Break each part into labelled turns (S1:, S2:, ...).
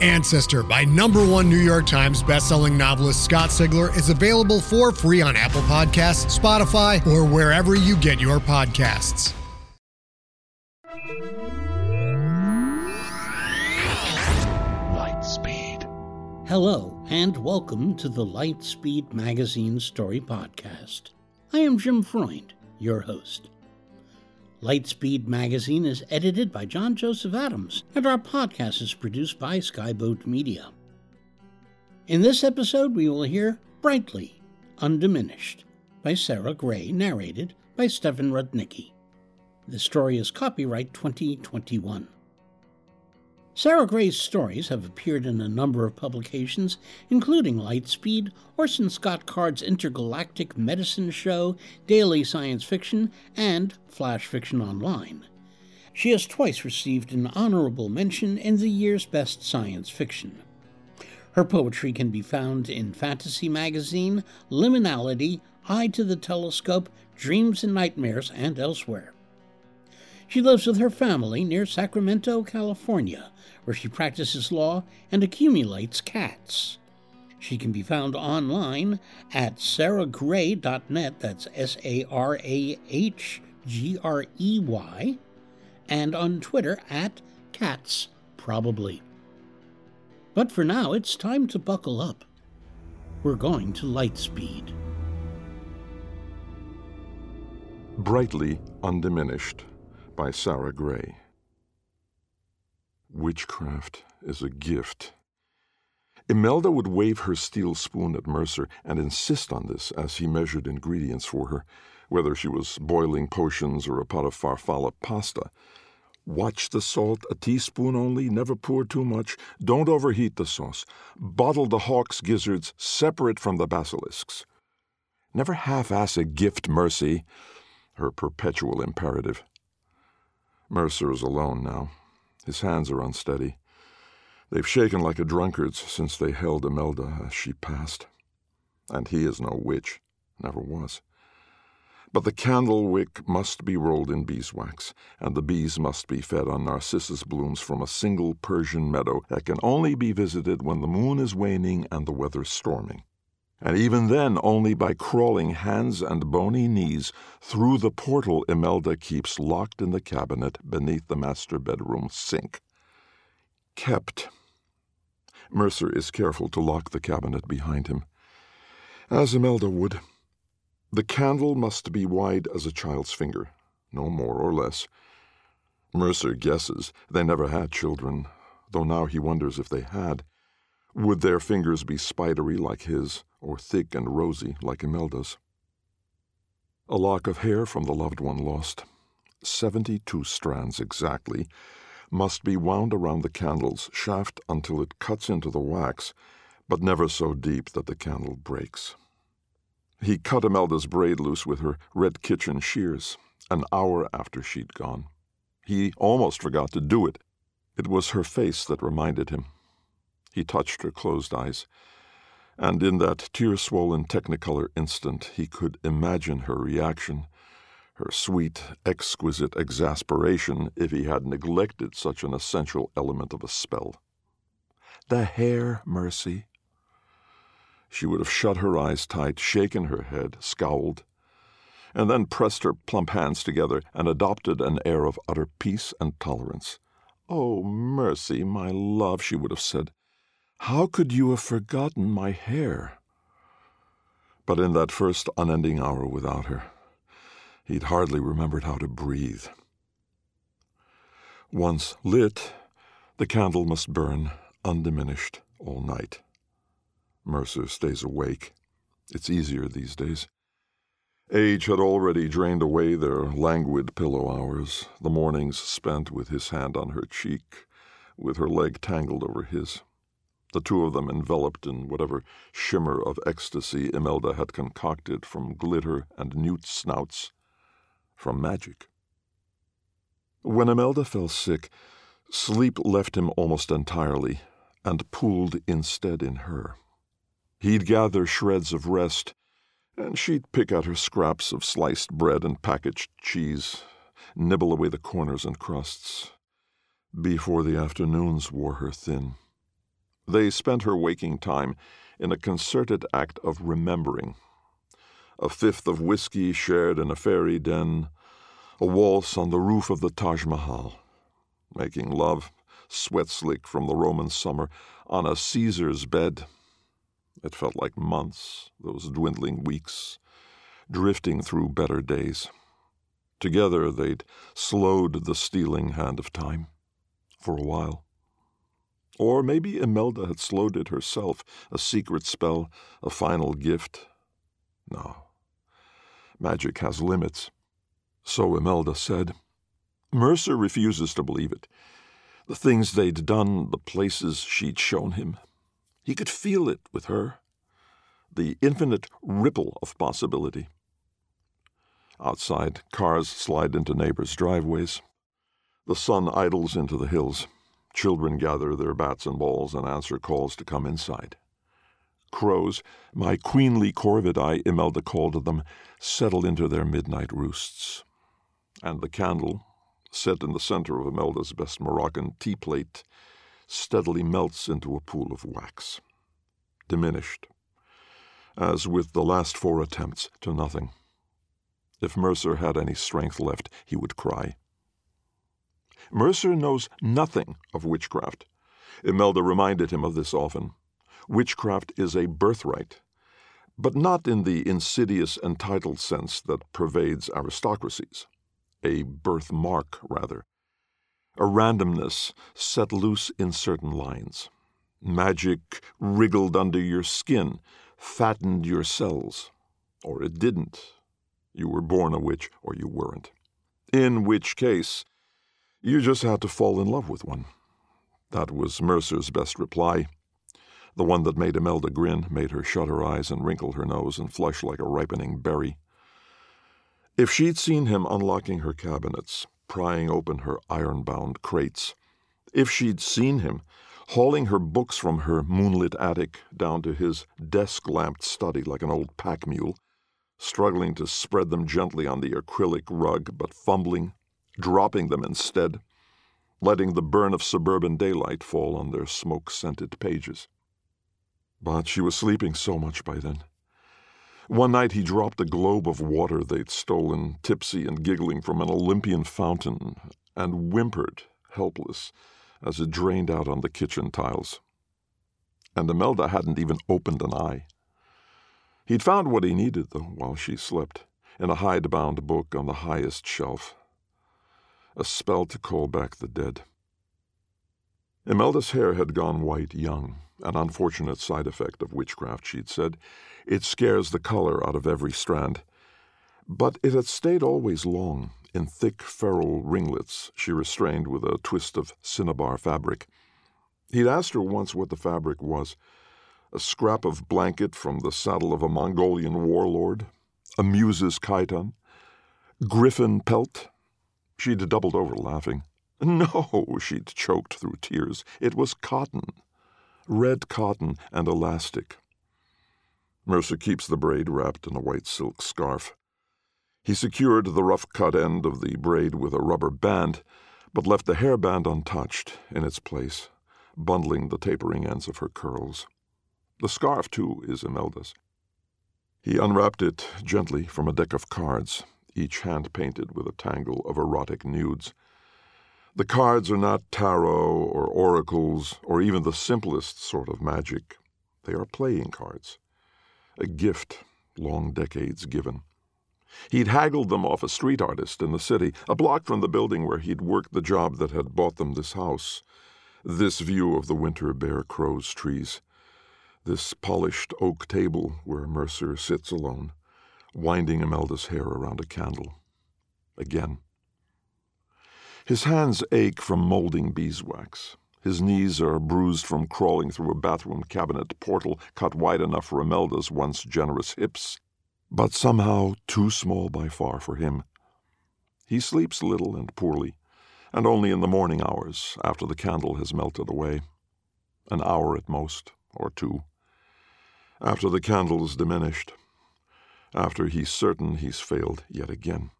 S1: Ancestor by number one New York Times bestselling novelist Scott Sigler is available for free on Apple Podcasts, Spotify, or wherever you get your podcasts.
S2: Lightspeed.
S3: Hello, and welcome to the Lightspeed Magazine Story Podcast. I am Jim Freund, your host. Lightspeed Magazine is edited by John Joseph Adams, and our podcast is produced by Skyboat Media. In this episode, we will hear Brightly, Undiminished by Sarah Grey, narrated by Stefan Rudnicki. The story is copyright 2021. Sarah Grey's stories have appeared in a number of publications, including Lightspeed, Orson Scott Card's Intergalactic Medicine Show, Daily Science Fiction, and Flash Fiction Online. She has twice received an honorable mention in the year's Best Science Fiction. Her poetry can be found in Fantasy Magazine, Liminality, Eye to the Telescope, Dreams and Nightmares, and elsewhere. She lives with her family near Sacramento, California, where she practices law and accumulates cats. She can be found online at sarahgrey.net, that's S A R A H G R E Y, and on Twitter at cats, probably. But for now, it's time to buckle up. We're going to Lightspeed.
S4: Brightly Undiminished by Sarah Grey. Witchcraft is a gift. Imelda would wave her steel spoon at Mercer and insist on this as he measured ingredients for her, whether she was boiling potions or a pot of farfalle pasta. Watch the salt, a teaspoon only, never pour too much. Don't overheat the sauce. Bottle the hawk's gizzards separate from the basilisks. Never half ass a gift, Mercy, her perpetual imperative. Mercer is alone now. His hands are unsteady. They've shaken like a drunkard's since they held Imelda as she passed. And he is no witch, never was. But the candle wick must be rolled in beeswax, and the bees must be fed on narcissus blooms from a single Persian meadow that can only be visited when the moon is waning and the weather storming. And even then, only by crawling hands and bony knees through the portal Imelda keeps locked in the cabinet beneath the master bedroom sink. Kept. Mercer is careful to lock the cabinet behind him, as Imelda would. The candle must be wide as a child's finger, no more or less. Mercer guesses they never had children, though now he wonders if they had. Would their fingers be spidery like his, or thick and rosy like Imelda's? A lock of hair from the loved one lost, seventy two strands exactly, must be wound around the candle's shaft until it cuts into the wax, but never so deep that the candle breaks. He cut Imelda's braid loose with her red kitchen shears an hour after she'd gone. He almost forgot to do it. It was her face that reminded him. He touched her closed eyes, and in that tear swollen technicolor instant he could imagine her reaction, her sweet, exquisite exasperation if he had neglected such an essential element of a spell. The hair, Mercy. She would have shut her eyes tight, shaken her head, scowled, and then pressed her plump hands together and adopted an air of utter peace and tolerance. Oh, Mercy, my love, she would have said. How could you have forgotten my hair? But in that first unending hour without her, he'd hardly remembered how to breathe. Once lit, the candle must burn undiminished all night. Mercer stays awake. It's easier these days. Age had already drained away their languid pillow hours, the mornings spent with his hand on her cheek, with her leg tangled over his. The two of them enveloped in whatever shimmer of ecstasy Imelda had concocted from glitter and newt snouts, from magic. When Imelda fell sick, sleep left him almost entirely and pooled instead in her. He'd gather shreds of rest and she'd pick out her scraps of sliced bread and packaged cheese, nibble away the corners and crusts, before the afternoons wore her thin. They spent her waking time in a concerted act of remembering. A fifth of whiskey shared in a fairy den, a waltz on the roof of the Taj Mahal, making love, sweat slick from the Roman summer, on a Caesar's bed it felt like months, those dwindling weeks, drifting through better days. Together they'd slowed the stealing hand of time for a while. Or maybe Imelda had slowed it herself, a secret spell, a final gift. No. Magic has limits. So Imelda said. Mercer refuses to believe it. The things they'd done, the places she'd shown him, he could feel it with her the infinite ripple of possibility. Outside, cars slide into neighbors' driveways. The sun idles into the hills. Children gather their bats and balls and answer calls to come inside. Crows, my queenly corvidae, Imelda called to them, settle into their midnight roosts. And the candle, set in the center of Imelda's best Moroccan tea plate, steadily melts into a pool of wax, diminished, as with the last four attempts, to nothing. If Mercer had any strength left, he would cry. Mercer knows nothing of witchcraft. Imelda reminded him of this often. Witchcraft is a birthright, but not in the insidious entitled sense that pervades aristocracies. A birthmark, rather, a randomness set loose in certain lines. Magic wriggled under your skin, fattened your cells. Or it didn't. You were born a witch, or you weren't. In which case, you just had to fall in love with one. That was Mercer's best reply. The one that made Imelda grin, made her shut her eyes and wrinkle her nose and flush like a ripening berry. If she'd seen him unlocking her cabinets, prying open her iron bound crates. If she'd seen him hauling her books from her moonlit attic down to his desk lamped study like an old pack mule, struggling to spread them gently on the acrylic rug, but fumbling, dropping them instead, letting the burn of suburban daylight fall on their smoke scented pages. But she was sleeping so much by then. One night he dropped a globe of water they'd stolen, tipsy and giggling from an Olympian fountain, and whimpered, helpless, as it drained out on the kitchen tiles. And Imelda hadn't even opened an eye. He'd found what he needed, though, while she slept, in a hide-bound book on the highest shelf. A spell to call back the dead. Imelda's hair had gone white young, an unfortunate side effect of witchcraft, she'd said. It scares the color out of every strand. But it had stayed always long, in thick feral ringlets she restrained with a twist of cinnabar fabric. He'd asked her once what the fabric was a scrap of blanket from the saddle of a Mongolian warlord, a muse's chiton, griffin pelt. She'd doubled over laughing. No, she'd choked through tears. It was cotton red cotton, and elastic. Mercer keeps the braid wrapped in a white silk scarf. He secured the rough cut end of the braid with a rubber band, but left the hairband untouched in its place, bundling the tapering ends of her curls. The scarf, too, is Imelda's. He unwrapped it gently from a deck of cards, each hand painted with a tangle of erotic nudes. The cards are not tarot or oracles or even the simplest sort of magic. They are playing cards, a gift long decades given. He'd haggled them off a street artist in the city, a block from the building where he'd worked the job that had bought them this house, this view of the winter bare crow's trees, this polished oak table where Mercer sits alone, winding Imelda's hair around a candle. Again. His hands ache from molding beeswax. His knees are bruised from crawling through a bathroom cabinet portal cut wide enough for Imelda's once generous hips but somehow too small by far for him. He sleeps little and poorly, and only in the morning hours after the candle has melted away. An hour at most, or two. After the candle's diminished. After he's certain he's failed yet again.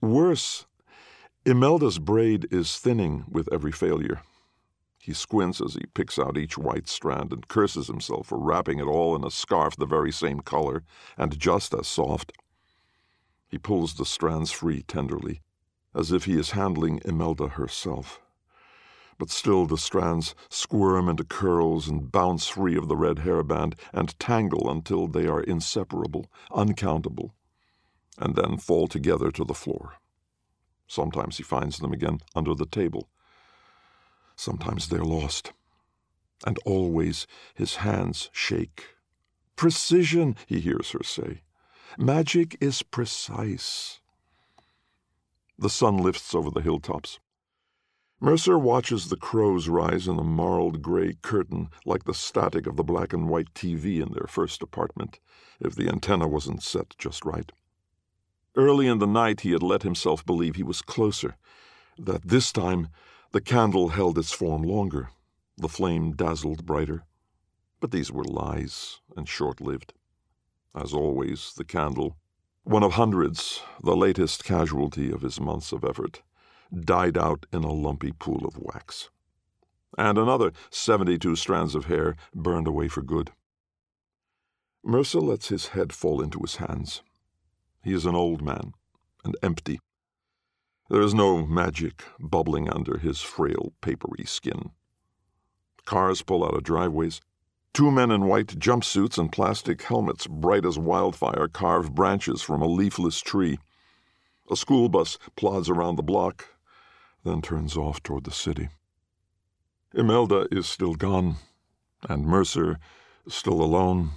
S4: Worse, Imelda's braid is thinning with every failure. He squints as he picks out each white strand and curses himself for wrapping it all in a scarf the very same color and just as soft. He pulls the strands free tenderly, as if he is handling Imelda herself. But still the strands squirm into curls and bounce free of the red hairband and tangle until they are inseparable, uncountable, and then fall together to the floor. Sometimes he finds them again under the table Sometimes they're lost. And always his hands shake. Precision, he hears her say. Magic is precise. The sun lifts over the hilltops. Mercer watches the crows rise in a marled gray curtain like the static of the black and white TV in their first apartment, if the antenna wasn't set just right. Early in the night, he had let himself believe he was closer, that this time the candle held its form longer, the flame dazzled brighter. But these were lies, and short lived. As always, the candle, one of hundreds, the latest casualty of his months of effort, died out in a lumpy pool of wax. And another seventy two strands of hair burned away for good. Mercer lets his head fall into his hands. He is an old man, and empty, there is no magic bubbling under his frail, papery skin. Cars pull out of driveways. Two men in white jumpsuits and plastic helmets, bright as wildfire, carve branches from a leafless tree. A school bus plods around the block, then turns off toward the city. Imelda is still gone, and Mercer still alone,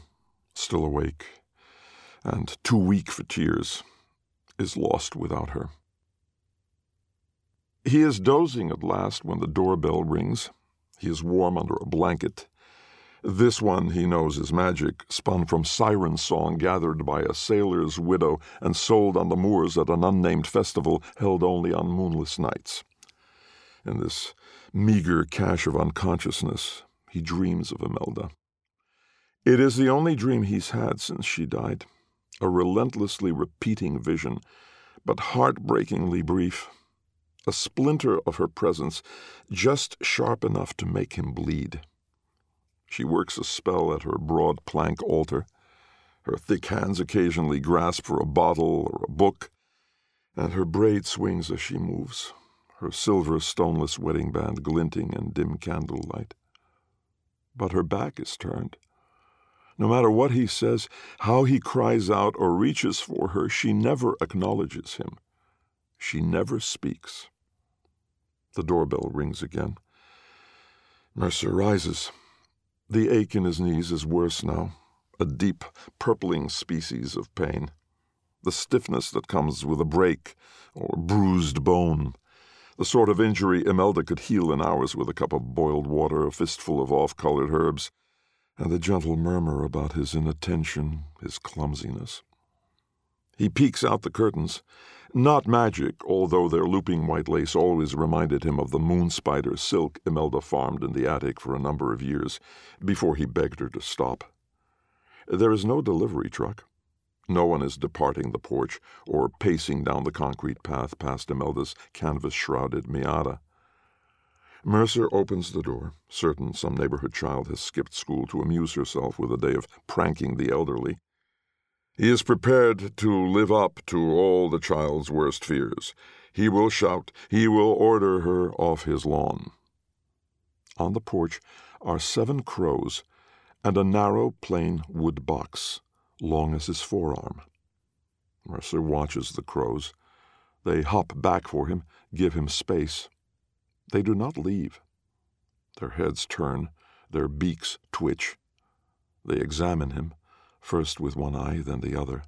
S4: still awake, and too weak for tears, is lost without her. He is dozing at last when the doorbell rings. He is warm under a blanket. This one, he knows, is magic, spun from siren song gathered by a sailor's widow and sold on the moors at an unnamed festival held only on moonless nights. In this meager cache of unconsciousness, he dreams of Imelda. It is the only dream he's had since she died, a relentlessly repeating vision, but heartbreakingly brief a splinter of her presence, just sharp enough to make him bleed. She works a spell at her broad plank altar. Her thick hands occasionally grasp for a bottle or a book, and her braid swings as she moves, her silver stoneless wedding band glinting in dim candlelight. But her back is turned. No matter what he says, how he cries out or reaches for her, she never acknowledges him. She never speaks. The doorbell rings again. Mercer rises. The ache in his knees is worse now, a deep, purpling species of pain. The stiffness that comes with a break or bruised bone. The sort of injury Imelda could heal in hours with a cup of boiled water, a fistful of off colored herbs, and the gentle murmur about his inattention, his clumsiness. He peeks out the curtains not magic, although their looping white lace always reminded him of the moon spider silk Imelda farmed in the attic for a number of years before he begged her to stop. There is no delivery truck, No one is departing the porch or pacing down the concrete path past Imelda's canvas shrouded Miata. Mercer opens the door, certain some neighborhood child has skipped school to amuse herself with a day of pranking the elderly. He is prepared to live up to all the child's worst fears. He will shout, he will order her off his lawn. On the porch are seven crows and a narrow, plain wood box, long as his forearm. Mercer watches the crows. They hop back for him, give him space. They do not leave. Their heads turn, their beaks twitch. They examine him, first with one eye, then the other.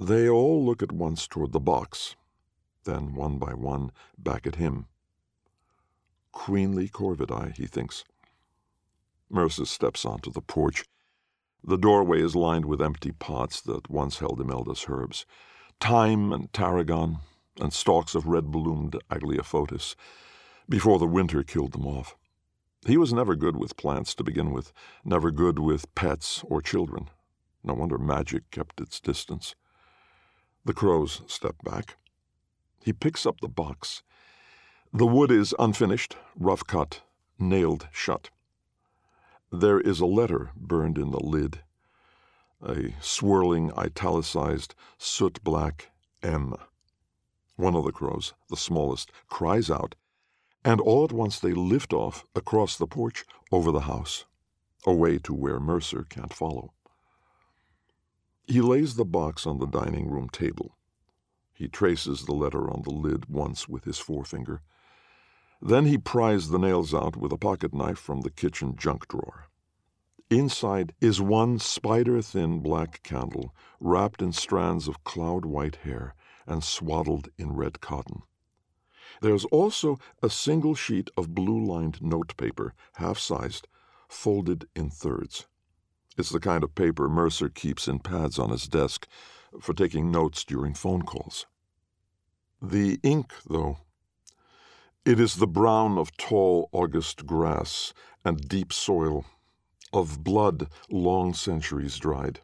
S4: They all look at once toward the box, then one by one back at him. Queenly corvidae, he thinks. Mercer steps onto the porch. The doorway is lined with empty pots that once held Imelda's herbs thyme and tarragon, and stalks of red bloomed Aglaophotis, before the winter killed them off. He was never good with plants to begin with, never good with pets or children. No wonder magic kept its distance. The crows step back. He picks up the box. The wood is unfinished, rough cut, nailed shut. There is a letter burned in the lid, a swirling, italicized, soot black M. One of the crows, the smallest, cries out, and all at once they lift off across the porch over the house, away to where Mercer can't follow. He lays the box on the dining room table. He traces the letter on the lid once with his forefinger. Then he pries the nails out with a pocket knife from the kitchen junk drawer. Inside is one spider thin black candle wrapped in strands of cloud white hair and swaddled in red cotton. There's also a single sheet of blue lined notepaper, half sized, folded in thirds. It's the kind of paper Mercer keeps in pads on his desk for taking notes during phone calls. The ink, though, it is the brown of tall August grass and deep soil, of blood long centuries dried.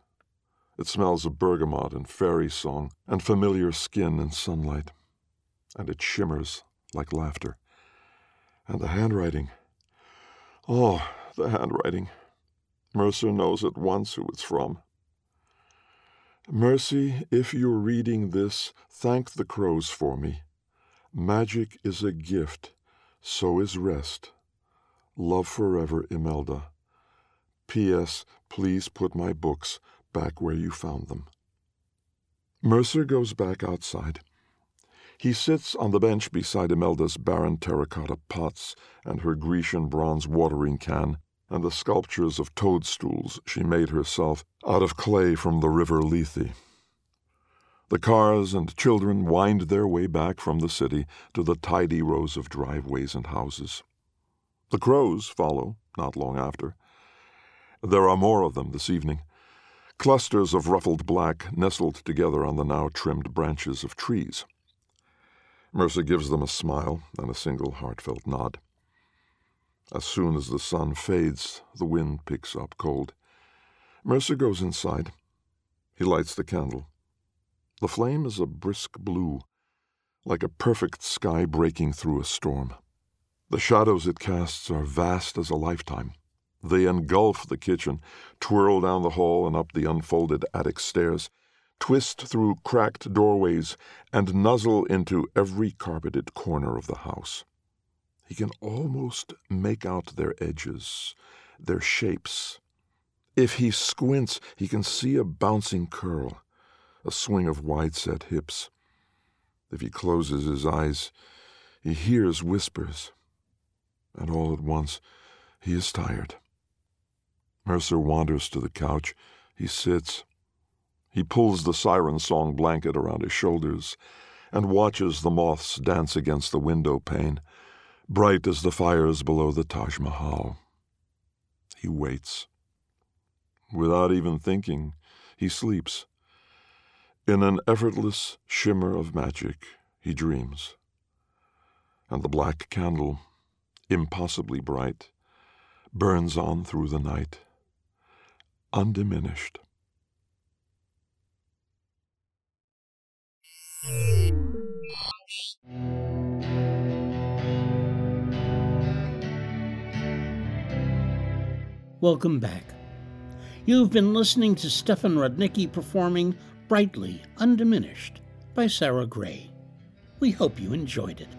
S4: It smells of bergamot and fairy song and familiar skin and sunlight, and it shimmers like laughter. And the handwriting. Oh, the handwriting. Mercer knows at once who it's from. Mercy, if you're reading this, thank the crows for me. Magic is a gift, so is rest. Love forever, Imelda. P.S. Please put my books back where you found them. Mercer goes back outside. He sits on the bench beside Imelda's barren terracotta pots and her Grecian bronze watering can and the sculptures of toadstools she made herself out of clay from the river Lethe. The cars and children wind their way back from the city to the tidy rows of driveways and houses. The crows follow, not long after. There are more of them this evening. Clusters of ruffled black nestled together on the now trimmed branches of trees. Mercer gives them a smile and a single heartfelt nod. As soon as the sun fades, the wind picks up cold. Mercer goes inside. He lights the candle. The flame is a brisk blue, like a perfect sky breaking through a storm. The shadows it casts are vast as a lifetime. They engulf the kitchen, twirl down the hall and up the unfolded attic stairs, twist through cracked doorways, and nuzzle into every carpeted corner of the house. He can almost make out their edges, their shapes. If he squints, he can see a bouncing curl a swing of wide set hips. If he closes his eyes, he hears whispers, and all at once he is tired. Mercer wanders to the couch. He sits. He pulls the siren song blanket around his shoulders and watches the moths dance against the window pane, bright as the fires below the Taj Mahal. He waits. Without even thinking, he sleeps. In an effortless shimmer of magic, he dreams. And the black candle, impossibly bright, burns on through the night, undiminished.
S3: Welcome back. You've been listening to Stefan Rudnicki performing Brightly Undiminished by Sarah Grey. We hope you enjoyed it.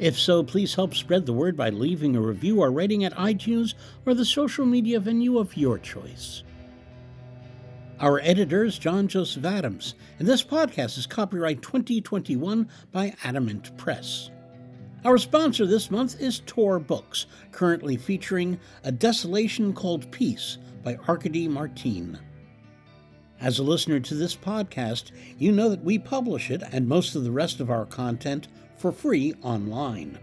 S3: If so, please help spread the word by leaving a review or rating at iTunes or the social media venue of your choice. Our editor is John Joseph Adams, and this podcast is copyright 2021 by Adamant Press. Our sponsor this month is Tor Books, currently featuring A Desolation Called Peace by Arkady Martine. As a listener to this podcast, you know that we publish it and most of the rest of our content for free online.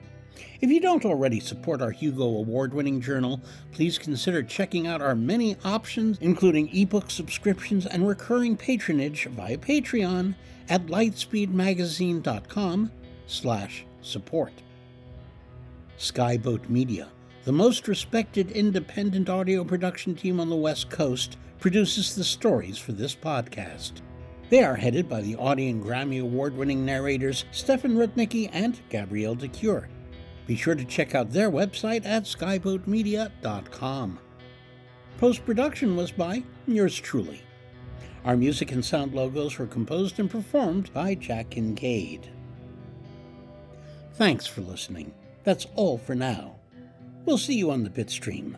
S3: If you don't already support our Hugo Award winning journal, please consider checking out our many options, including ebook subscriptions and recurring patronage via Patreon at lightspeedmagazine.com slash support. Skyboat Media, the most respected independent audio production team on the West Coast, produces the stories for this podcast. They are headed by the Audie and Grammy Award winning narrators Stefan Rudnicki and Gabrielle de Cuir. Be sure to check out their website at skyboatmedia.com. Post production was by yours truly. Our music and sound logos were composed and performed by Jack Kincaid. Thanks for listening. That's all for now. We'll see you on the pit stream.